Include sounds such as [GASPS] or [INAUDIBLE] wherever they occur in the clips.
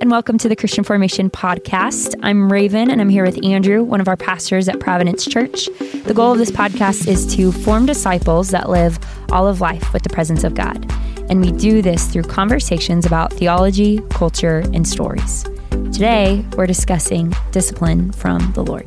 and welcome to the Christian Formation Podcast. I'm Raven, and I'm here with Andrew, one of our pastors at Providence Church. The goal of this podcast is to form disciples that live all of life with the presence of God. And we do this through conversations about theology, culture, and stories. Today, we're discussing discipline from the Lord.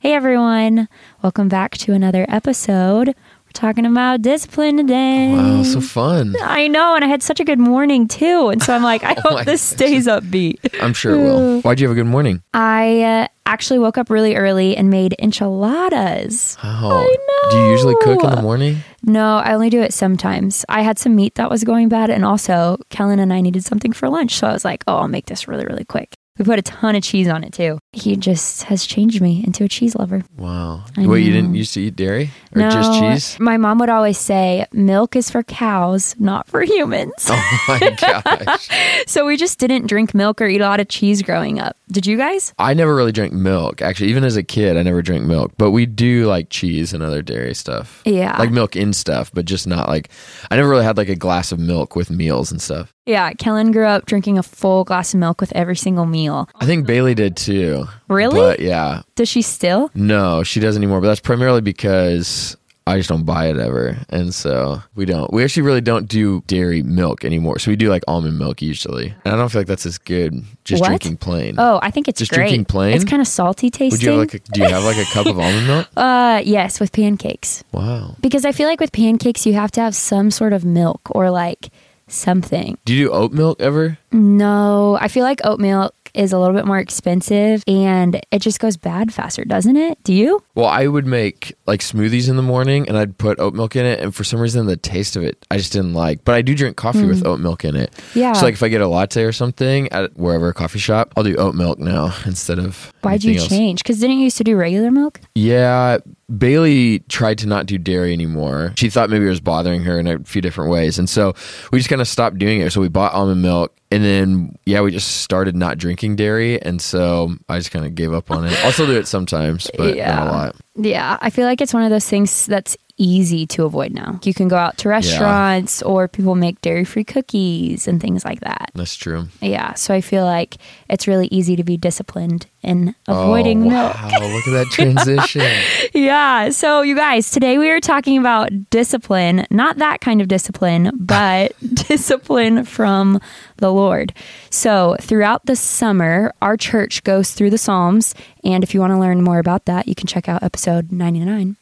Hey everyone, welcome back to another episode talking about discipline today. Wow, so fun. I know, and I had such a good morning too. And so I'm like, I [LAUGHS] Oh hope this stays upbeat. I'm sure it will. [LAUGHS] Why'd you have a good morning? I uh, actually woke up really early and made enchiladas. Oh, do you usually cook in the morning? No, I only do it sometimes. I had some meat that was going bad, and also Kellen and I needed something for lunch. So I was like, oh, I'll make this really, really quick. We put a ton of cheese on it too. He just has changed me into a cheese lover. Wow. I Wait, you didn't used to eat dairy or no, just cheese? My mom would always say, milk is for cows, not for humans. Oh my [LAUGHS] gosh. So we just didn't drink milk or eat a lot of cheese growing up. Did you guys? I never really drank milk. Actually, even as a kid, I never drank milk. But we do like cheese and other dairy stuff. Yeah. Like milk in stuff, but just not like I never really had like a glass of milk with meals and stuff. Yeah, Kellen grew up drinking a full glass of milk with every single meal. I think Bailey did too. Really? But yeah. Does she still? No, she doesn't anymore. But that's primarily because I just don't buy it ever. And so we don't. We actually really don't do dairy milk anymore. So we do like almond milk usually. And I don't feel like that's as good just What? drinking plain. Oh, I think it's Just great. drinking plain? It's kind of salty tasting. Would you have like a, do you have like a cup of [LAUGHS] almond milk? uh, yes, with pancakes. Wow. Because I feel like with pancakes, you have to have some sort of milk or like something. Do you do oat milk ever? No, I feel like oat milk is a little bit more expensive and it just goes bad faster, doesn't it? Do you? Well, I would make like smoothies in the morning and I'd put oat milk in it. And for some reason, the taste of it, I just didn't like. But I do drink coffee with mm. oat milk in it. Yeah. So, like, if I get a latte or something at wherever a coffee shop, I'll do oat milk now [LAUGHS] instead of. Why'd you else. change? Because didn't you used to do regular milk? Yeah, Bailey tried to not do dairy anymore. She thought maybe it was bothering her in a few different ways. And so we just kind of stopped doing it. So we bought almond milk and then, yeah, we just started not drinking dairy. And so I just kind of gave up on it. I'll still do it sometimes, but Yeah. not a lot. Yeah, I feel like it's one of those things that's easy to avoid now. You can go out to restaurants or people make dairy free cookies and things like that. That's true. Yeah, so I feel like it's really easy to be disciplined in oh, avoiding oh, milk. Wow, look at that transition. [LAUGHS] Yeah, so you guys, today we are talking about discipline, not that kind of discipline, [LAUGHS] but discipline from the Lord. So, throughout the summer, our church goes through the Psalms, and if you want to learn more about that, you can check out episode 99.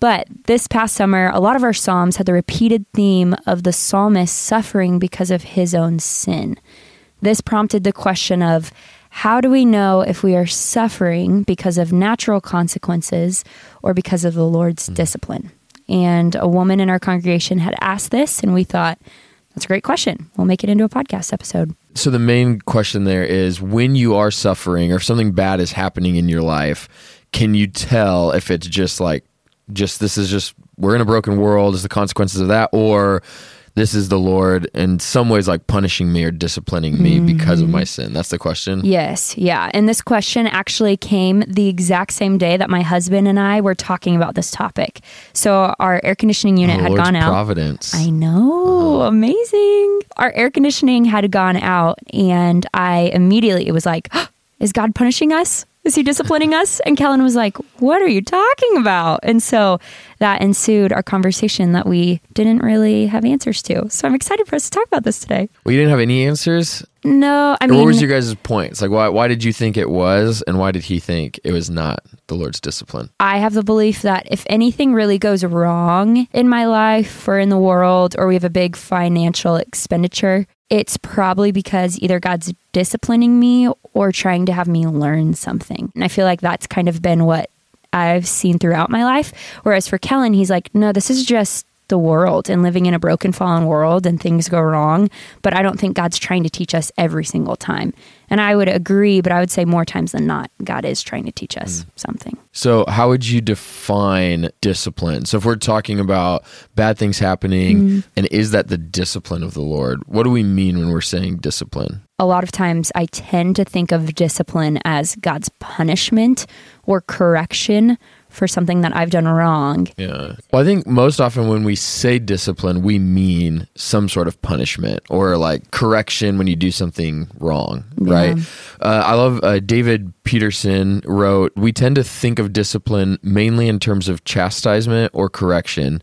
But this past summer, a lot of our Psalms had the repeated theme of the psalmist suffering because of his own sin. This prompted the question of how do we know if we are suffering because of natural consequences or because of the Lord's mm-hmm. discipline? And a woman in our congregation had asked this, and we thought, that's a great question. We'll make it into a podcast episode. so the main question there is when you are suffering or if something bad is happening in your life, can you tell if it's just like, just this is just, we're in a broken world, is the consequences of that, or this is the Lord in some ways like punishing me or disciplining me because of my mm-hmm. sin? That's the question. Yes, yeah. And this question actually came the exact same day that my husband and I were talking about this topic. So our air conditioning unit Oh, had Lord's gone out. providence. I know, uh-huh. amazing. Our air conditioning had gone out, and I immediately it was like, [GASPS] "Is God punishing us? Is He disciplining us?" And Kellen was like, "What are you talking about?" And so that ensued our conversation that we didn't really have answers to. So I'm excited for us to talk about this today. well, you didn't have any answers? No, I mean, what was your guys' points? Like, why, why did you think it was, and why did he think it was not the Lord's discipline? I have the belief that if anything really goes wrong in my life or in the world, or we have a big financial expenditure, it's probably because either God's disciplining me or trying to have me learn something. And I feel like that's kind of been what I've seen throughout my life. Whereas for Kellen, he's like, no, this is just the world and living in a broken, fallen world and things go wrong. But I don't think God's trying to teach us every single time. And I would agree, but I would say more times than not, God is trying to teach us something. So, how would you define discipline? So, if we're talking about bad things happening, Mm-hmm. and is that the discipline of the Lord? What do we mean when we're saying discipline? a lot of times I tend to think of discipline as God's punishment or correction for something that I've done wrong. Yeah. Well, I think most often when we say discipline, we mean some sort of punishment or like correction when you do something wrong, Yeah. right? Uh, I love uh, David Peterson wrote, We tend to think of discipline mainly in terms of chastisement or correction,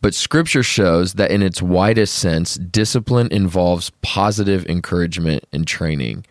but scripture shows that in its widest sense, discipline involves positive encouragement and training,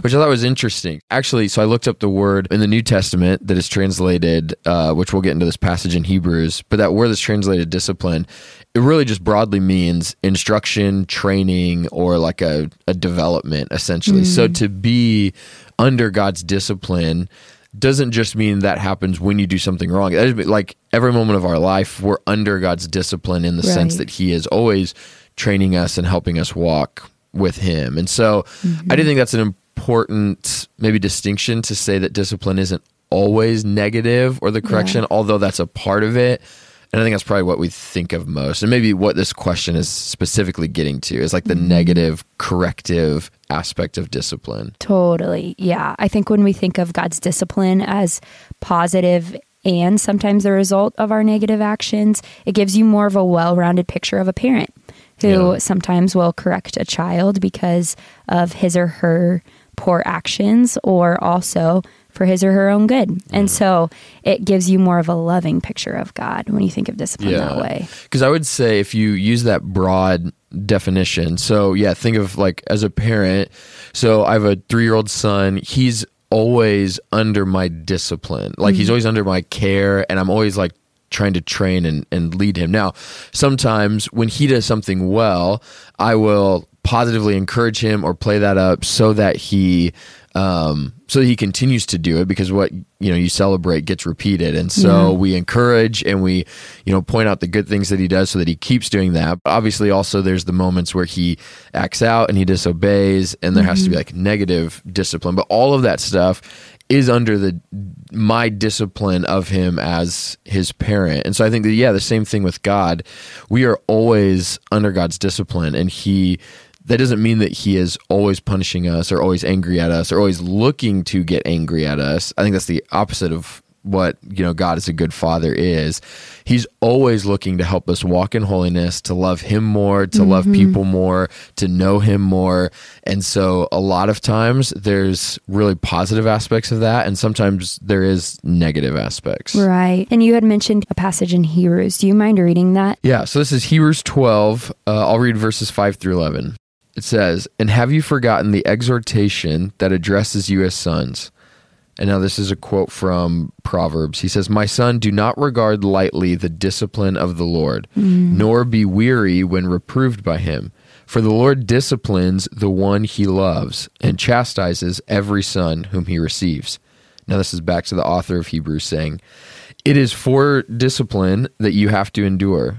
which I thought was interesting. Actually, so I looked up the word in the New Testament that is translated, uh, which we'll get into this passage in Hebrews, but that word that's translated discipline, it really just broadly means instruction, training, or like a, a development, essentially. So to be under God's discipline doesn't just mean that happens when you do something wrong. Like every moment of our life, we're under God's discipline in the sense that He is always training us and helping us walk with Him. And so I do mm-hmm. think that's an important maybe distinction to say that discipline isn't always negative or the correction, although that's a part of it. And I think that's probably what we think of most. And maybe what this question is specifically getting to is like the mm-hmm. negative, corrective aspect of discipline. Totally. Yeah. I think when we think of God's discipline as positive and sometimes the result of our negative actions, it gives you more of a well rounded picture of a parent who Yeah. sometimes will correct a child because of his or her poor actions or also for his or her own good. And so it gives you more of a loving picture of God when you think of discipline that way. Because I would say if you use that broad definition, so yeah, think of like as a parent. So I have a three year old son. He's always under my discipline. Like he's mm-hmm. always under my care, and I'm always like trying to train and, and lead him. Now, sometimes when he does something well, I will positively encourage him or play that up so that he um so he continues to do it because what you know you celebrate gets repeated. And so Yeah. we encourage and we you know point out the good things that he does so that he keeps doing that. But obviously also there's the moments where he acts out and he disobeys and there has to be like negative discipline. But all of that stuff is under the my discipline of him as his parent. And so i think that yeah the same thing with god. We are always under god's discipline and he that doesn't mean that he is always punishing us or always angry at us or always looking to get angry at us. I think that's the opposite of what, you know, God as a good father is. He's always looking to help us walk in holiness, to love him more, to love people more, to know him more. And so a lot of times there's really positive aspects of that and sometimes there is negative aspects. Right. And you had mentioned a passage in Hebrews. Do you mind reading that? Yeah, so this is Hebrews 12. Uh, I'll read verses 5 through 11. It says, And have you forgotten the exhortation that addresses you as sons? And now this is a quote from Proverbs. He says, My son, do not regard lightly the discipline of the Lord, mm. nor be weary when reproved by him. For the Lord disciplines the one he loves and chastises every son whom he receives. Now, this is back to the author of Hebrews saying, It is for discipline that you have to endure.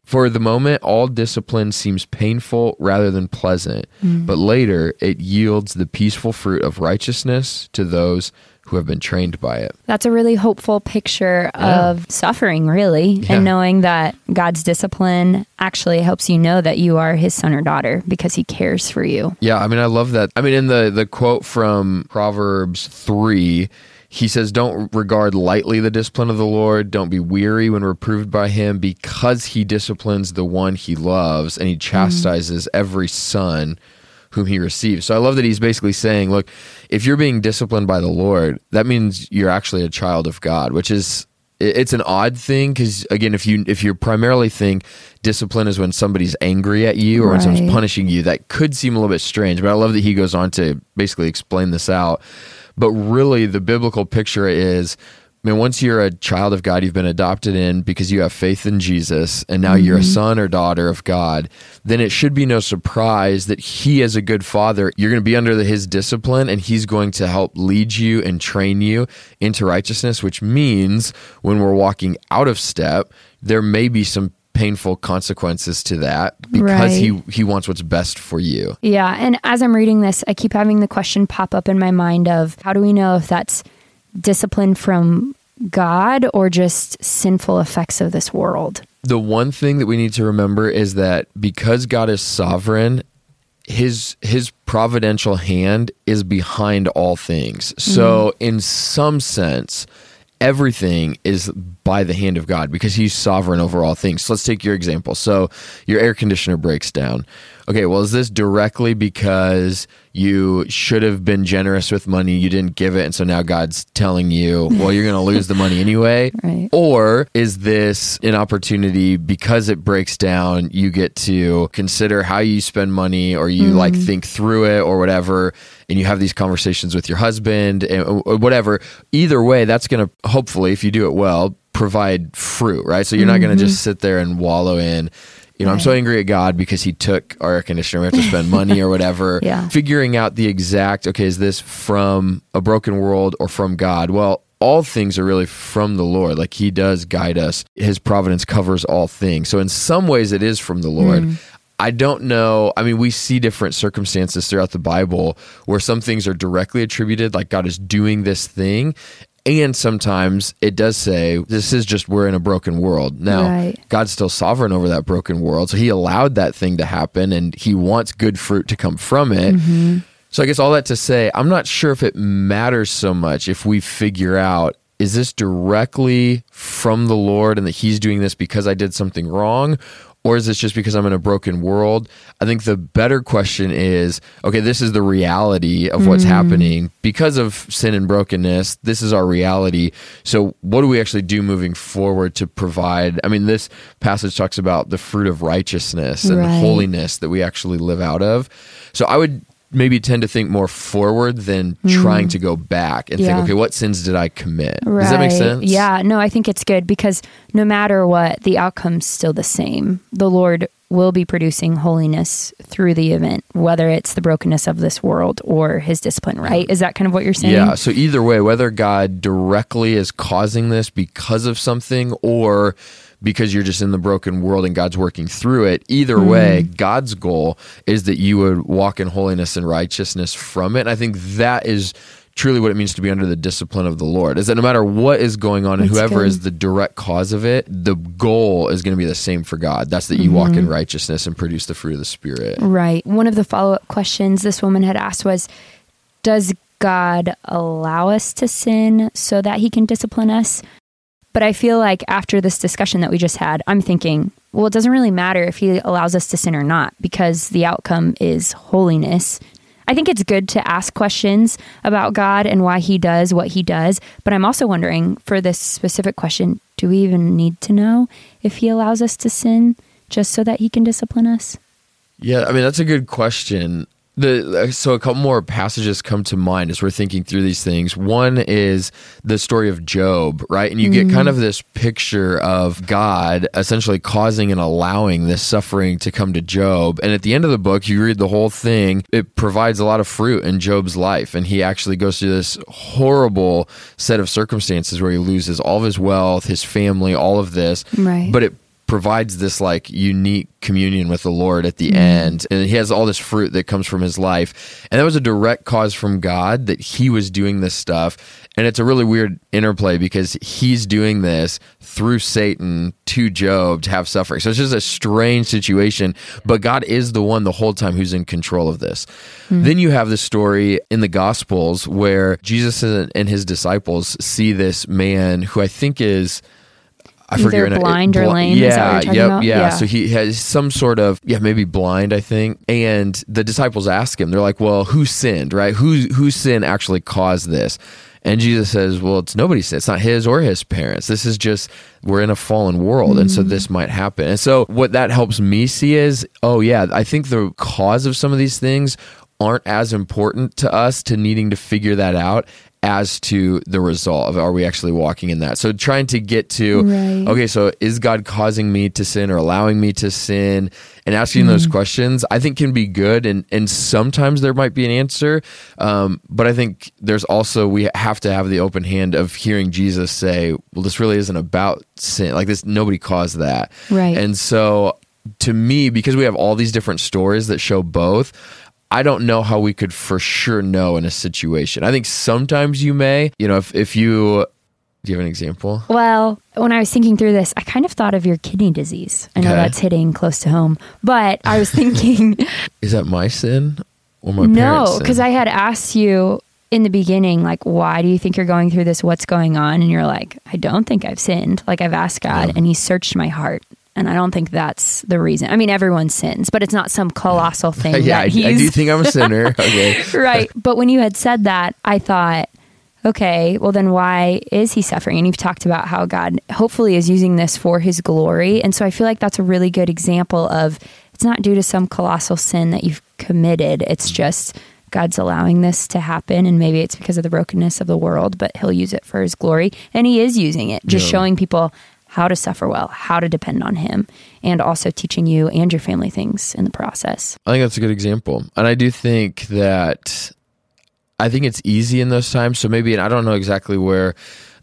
For the moment, all discipline seems painful rather than pleasant, mm. but later it yields the peaceful fruit of righteousness to those who have been trained by it. That's a really hopeful picture Yeah. of suffering, really, Yeah. and knowing that God's discipline actually helps you know that you are his son or daughter because he cares for you. Yeah, I mean, I love that. I mean, in the the quote from Proverbs three, he says, "Don't regard lightly the discipline of the Lord. Don't be weary when reproved by Him, because He disciplines the one He loves, and He mm-hmm. chastises every son." Whom he receives. So I love that he's basically saying, look, if you're being disciplined by the Lord, that means you're actually a child of God, which is it's an odd thing because again if you if you primarily think discipline is when somebody's angry at you or when someone's punishing you that could seem a little bit strange but i love that he goes on to basically explain this out but really the biblical picture is I mean, once you're a child of God, you've been adopted in because you have faith in Jesus, and now mm-hmm. you're a mm-hmm. son or daughter of God, then it should be no surprise that He, as a good father, you're going to be under the, His discipline, and He's going to help lead you and train you into righteousness, which means when we're walking out of step, there may be some painful consequences to that because right. he he wants what's best for you. Yeah, and as I'm reading this, I keep having the question pop up in my mind of how do we know if that's discipline from God or just sinful effects of this world? The one thing that we need to remember is that because God is sovereign, his his providential hand is behind all things. So mm. in some sense, everything is by the hand of God because he's sovereign over all things. So let's take your example. So your air conditioner breaks down. Okay, well, is this directly because you should have been generous with money, you didn't give it, and so now God's telling you, well, you're going to lose the money anyway? [LAUGHS] Right. Or is this an opportunity because it breaks down, you get to consider how you spend money or you mm. like think through it or whatever, and you have these conversations with your husband and whatever. Either way, that's going to hopefully, if you do it well, provide fruit, right? So you're mm-hmm. not going to just sit there and wallow in you know, right. I'm so angry at God because he took our air conditioner. We have to spend money or [LAUGHS] whatever. yeah. Figuring out the exact, okay, is this from a broken world or from God? Well, all things are really from the Lord. Like he does guide us. His providence covers all things. So in some ways it is from the Lord. Mm. I don't know. I mean, we see different circumstances throughout the Bible where some things are directly attributed, like God is doing this thing, and sometimes it does say this is just we're in a broken world. Now, right. God's still sovereign over that broken world. So he allowed that thing to happen and he wants good fruit to come from it. Mm-hmm. So I guess all that to say, I'm not sure if it matters so much if we figure out is this directly from the Lord and that he's doing this because I did something wrong or is this just because I'm in a broken world? I think the better question is okay, this is the reality of what's mm. happening because of sin and brokenness. This is our reality. So, what do we actually do moving forward to provide? I mean, this passage talks about the fruit of righteousness and right. holiness that we actually live out of. So, I would maybe tend to think more forward than mm. trying to go back and yeah. think, okay, what sins did I commit? Right. Does that make sense? Yeah, no, I think it's good because no matter what, the outcome's still the same. The Lord will be producing holiness through the event, whether it's the brokenness of this world or his discipline, right? Is that kind of what you're saying? Yeah. So either way, whether God directly is causing this because of something or because you're just in the broken world and God's working through it. Either mm. way, God's goal is that you would walk in holiness and righteousness from it. And I think that is truly what it means to be under the discipline of the Lord. Is that no matter what is going on and whoever good. is the direct cause of it, the goal is going to be the same for God. That's that you mm-hmm. walk in mm-hmm. righteousness and produce the fruit of the Spirit. Right. One of the follow up questions this woman had asked was Does God allow us to sin so that he can discipline us? But I feel like after this discussion that we just had, I'm thinking, well, it doesn't really matter if he allows us to sin or not because the outcome is holiness. I think it's good to ask questions about God and why he does what he does. But I'm also wondering for this specific question, do we even need to know if he allows us to sin just so that he can discipline us? Yeah, I mean, that's a good question the so a couple more passages come to mind as we're thinking through these things. One is the story of Job, right? And you mm-hmm. get kind of this picture of God essentially causing and allowing this suffering to come to Job. And at the end of the book, you read the whole thing, it provides a lot of fruit in Job's life. And he actually goes through this horrible set of circumstances where he loses all of his wealth, his family, all of this. Right. But it provides this like unique communion with the Lord at the mm. end. And he has all this fruit that comes from his life. And that was a direct cause from God that he was doing this stuff. And it's a really weird interplay because he's doing this through Satan to Job to have suffering. So it's just a strange situation. But God is the one the whole time who's in control of this. Mm. Then you have the story in the Gospels where Jesus and his disciples see this man who I think is I Either forget blind or lame. Yeah, yep, yeah. yeah. So he has some sort of yeah, maybe blind, I think. And the disciples ask him, they're like, "Well, who sinned? Right? Who whose sin actually caused this?" And Jesus says, "Well, it's nobody's sin. It's not his or his parents. This is just we're in a fallen world, mm-hmm. and so this might happen." And so what that helps me see is, oh yeah, I think the cause of some of these things aren't as important to us to needing to figure that out as to the result of are we actually walking in that? So trying to get to Right. okay so is god causing me to sin or allowing me to sin? And asking those questions i think can be good and and sometimes there might be an answer. Um, but i think there's also we have to have the open hand of hearing jesus say well this really isn't about sin. Like this nobody caused that. Right. and so to me because we have all these different stories that show both I don't know how we could for sure know in a situation. I think sometimes you may, you know, if, if you, do you have an example? Well, when I was thinking through this, I kind of thought of your kidney disease. I know Okay. that's hitting close to home, but I was thinking, [LAUGHS] Is that my sin or my no, because I had asked you in the beginning, like, why do you think you're going through this? What's going on? And you're like, I don't think I've sinned. Like, I've asked God Yeah. and He searched my heart. And I don't think that's the reason. I mean, everyone sins, but it's not some colossal [LAUGHS] thing. yeah, I, that he's, I do think I'm a sinner. [LAUGHS] Okay. right. But when you had said that, I thought, okay, well, then why is he suffering? And you've talked about how God hopefully is using this for his glory. And so I feel like that's a really good example of it's not due to some colossal sin that you've committed, it's just. God's allowing this to happen, and maybe it's because of the brokenness of the world, but He'll use it for His glory. And He is using it, just Yeah. showing people how to suffer well, how to depend on Him, and also teaching you and your family things in the process. I think that's a good example. And I do think that I think it's easy in those times. So maybe, and I don't know exactly where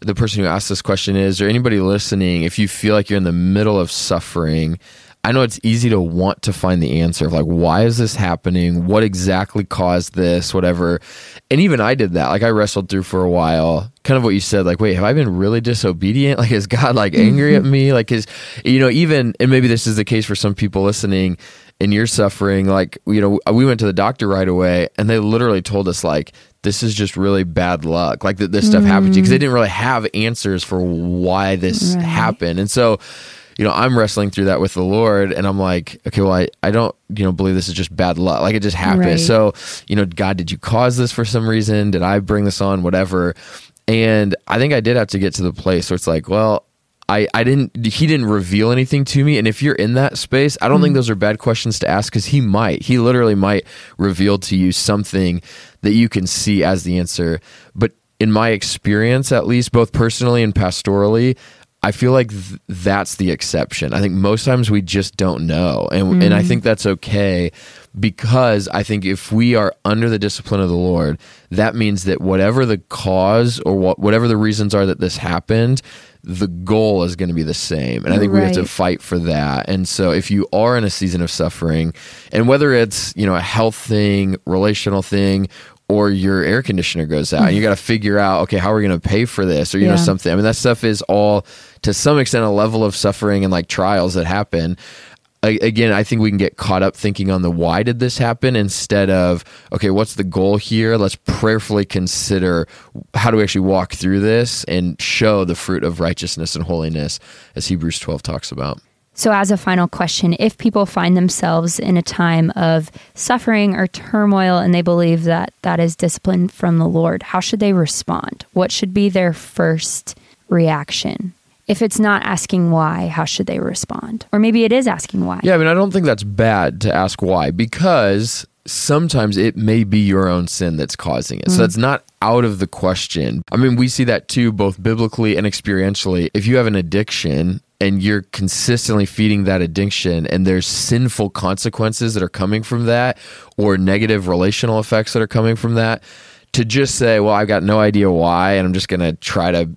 the person who asked this question is, or anybody listening, if you feel like you're in the middle of suffering, I know it's easy to want to find the answer of like, why is this happening? What exactly caused this? Whatever. And even I did that. Like, I wrestled through for a while, kind of what you said, like, wait, have I been really disobedient? [LAUGHS] Like, is God like angry at me? Like, is, you know, even, and maybe this is the case for some people listening and you're suffering like you know we went to the doctor right away and they literally told us like this is just really bad luck like that this stuff happened to you because they mm. didn't really have answers for why this Right. happened and so you know i'm wrestling through that with the lord and i'm like okay well i, I don't you know believe this is just bad luck. Like it just happened. Right. so you know god did you cause this for some reason? Did i bring this on? Whatever. And i think i did have to get to the place where it's like well I, I didn't he didn't reveal anything to me. And if you're in that space i don't think mm-hmm. those are bad questions to ask because he might. He literally might reveal to you something that you can see as the answer. But in my experience at least both personally and pastorally i feel like th- that's the exception. I think most times we just don't know and, and i think mm. that's okay because i think if we are under the discipline of the lord that means that whatever the cause or what, whatever the reasons are that this happened the goal is going to be the same and i think we have to fight for that. And so if you are in a season of suffering and whether it's you know a health thing relational thing or your air conditioner goes out and you mm-hmm. got to figure out okay how are we going to pay for this or you know something. I mean that stuff is all to some extent a level of suffering and like trials that happen. A- again i think we can get caught up thinking on the why did this happen instead of okay what's the goal here? Let's prayerfully consider how do we actually walk through this and show the fruit of righteousness and holiness as hebrews 12 talks about So, as a final question, if people find themselves in a time of suffering or turmoil and they believe that that is discipline from the Lord, how should they respond? What should be their first reaction? If it's not asking why, how should they respond? Or maybe it is asking why. Yeah, I mean, I don't think that's bad to ask why because sometimes it may be your own sin that's causing it. So mm. that's not out of the question. I mean, we see that too, both biblically and experientially. If you have an addiction, and you're consistently feeding that addiction and there's sinful consequences that are coming from that or negative relational effects that are coming from that to just say well i've got no idea why and i'm just going to try to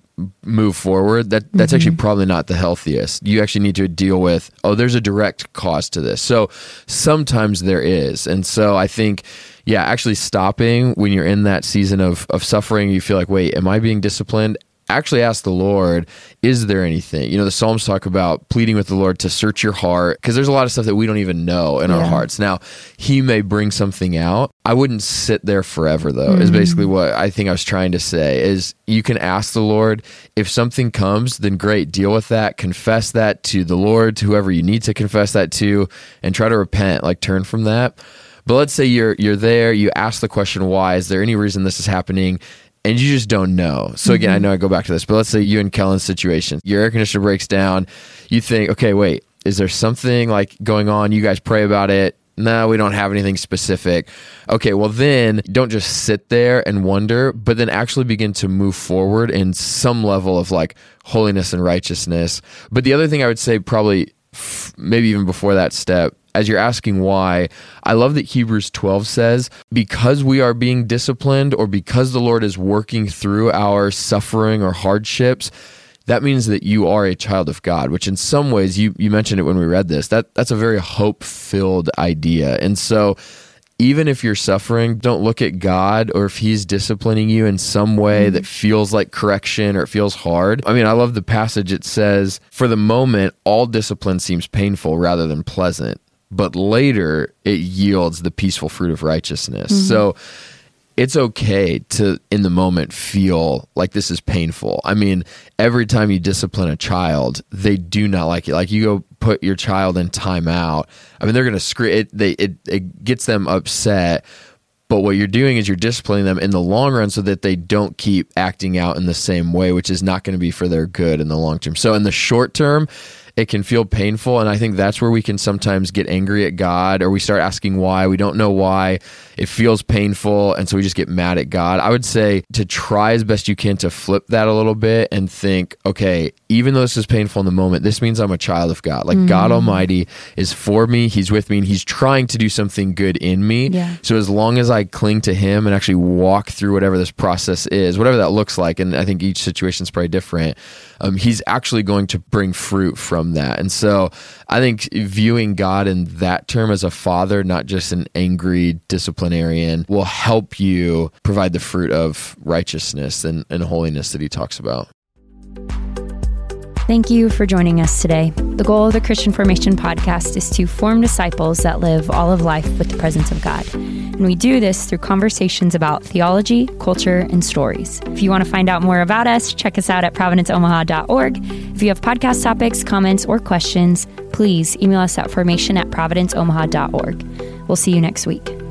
move forward that that's mm-hmm. actually probably not the healthiest. You actually need to deal with oh there's a direct cause to this. So sometimes there is and so i think yeah actually stopping when you're in that season of of suffering you feel like wait am i being disciplined actually ask the Lord, is there anything? You know, the Psalms talk about pleading with the Lord to search your heart because there's a lot of stuff that we don't even know in our hearts. Now, He may bring something out. I wouldn't sit there forever, though, is mm-hmm. basically what I think I was trying to say. Is you can ask the Lord if something comes, then great, deal with that, confess that to the Lord, to whoever you need to confess that to, and try to repent, like turn from that. But let's say you're you're there, you ask the question why, is there any reason this is happening? And you just don't know. So again, I mm-hmm. know I go back to this, but let's say you and Kellen's situation. Your air conditioner breaks down. You think, okay, wait, is there something like going on? You guys pray about it. no, we don't have anything specific. Okay, well, then don't just sit there and wonder, but then actually begin to move forward in some level of like holiness and righteousness. But the other thing I would say, probably f- maybe even before that step, as you're asking why, I love that Hebrews 12 says, because we are being disciplined or because the Lord is working through our suffering or hardships, that means that you are a child of God, which in some ways you you mentioned it when we read this. That that's a very hope-filled idea. And so even if you're suffering, don't look at God or if he's disciplining you in some way mm-hmm. that feels like correction or it feels hard. I mean, I love the passage it says, "For the moment all discipline seems painful rather than pleasant." But later it yields the peaceful fruit of righteousness. Mm-hmm. So it's okay to in the moment feel like this is painful. I mean, every time you discipline a child, they do not like it. Like you go put your child in timeout. I mean, they're going to scream. It, they it it gets them upset. But what you're doing is you're disciplining them in the long run so that they don't keep acting out in the same way, which is not going to be for their good in the long term. So in the short term, it can feel painful. And I think that's where we can sometimes get angry at God or we start asking why. We don't know why. It feels painful. And so we just get mad at God. I would say to try as best you can to flip that a little bit and think, okay, even though this is painful in the moment, this means I'm a child of God. Like mm. God Almighty is for me, He's with me, and He's trying to do something good in me. Yeah. So as long as I cling to Him and actually walk through whatever this process is, whatever that looks like, and I think each situation is probably different, um, He's actually going to bring fruit from that. And so I think viewing God in that term as a father, not just an angry disciplinarian, will help you provide the fruit of righteousness and, and holiness that He talks about. Thank you for joining us today. The goal of the Christian Formation podcast is to form disciples that live all of life with the presence of God. And we do this through conversations about theology, culture, and stories. If you want to find out more about us, check us out at providenceomaha.org. If you have podcast topics, comments, or questions, please email us at formation at providenceomaha.org. We'll see you next week.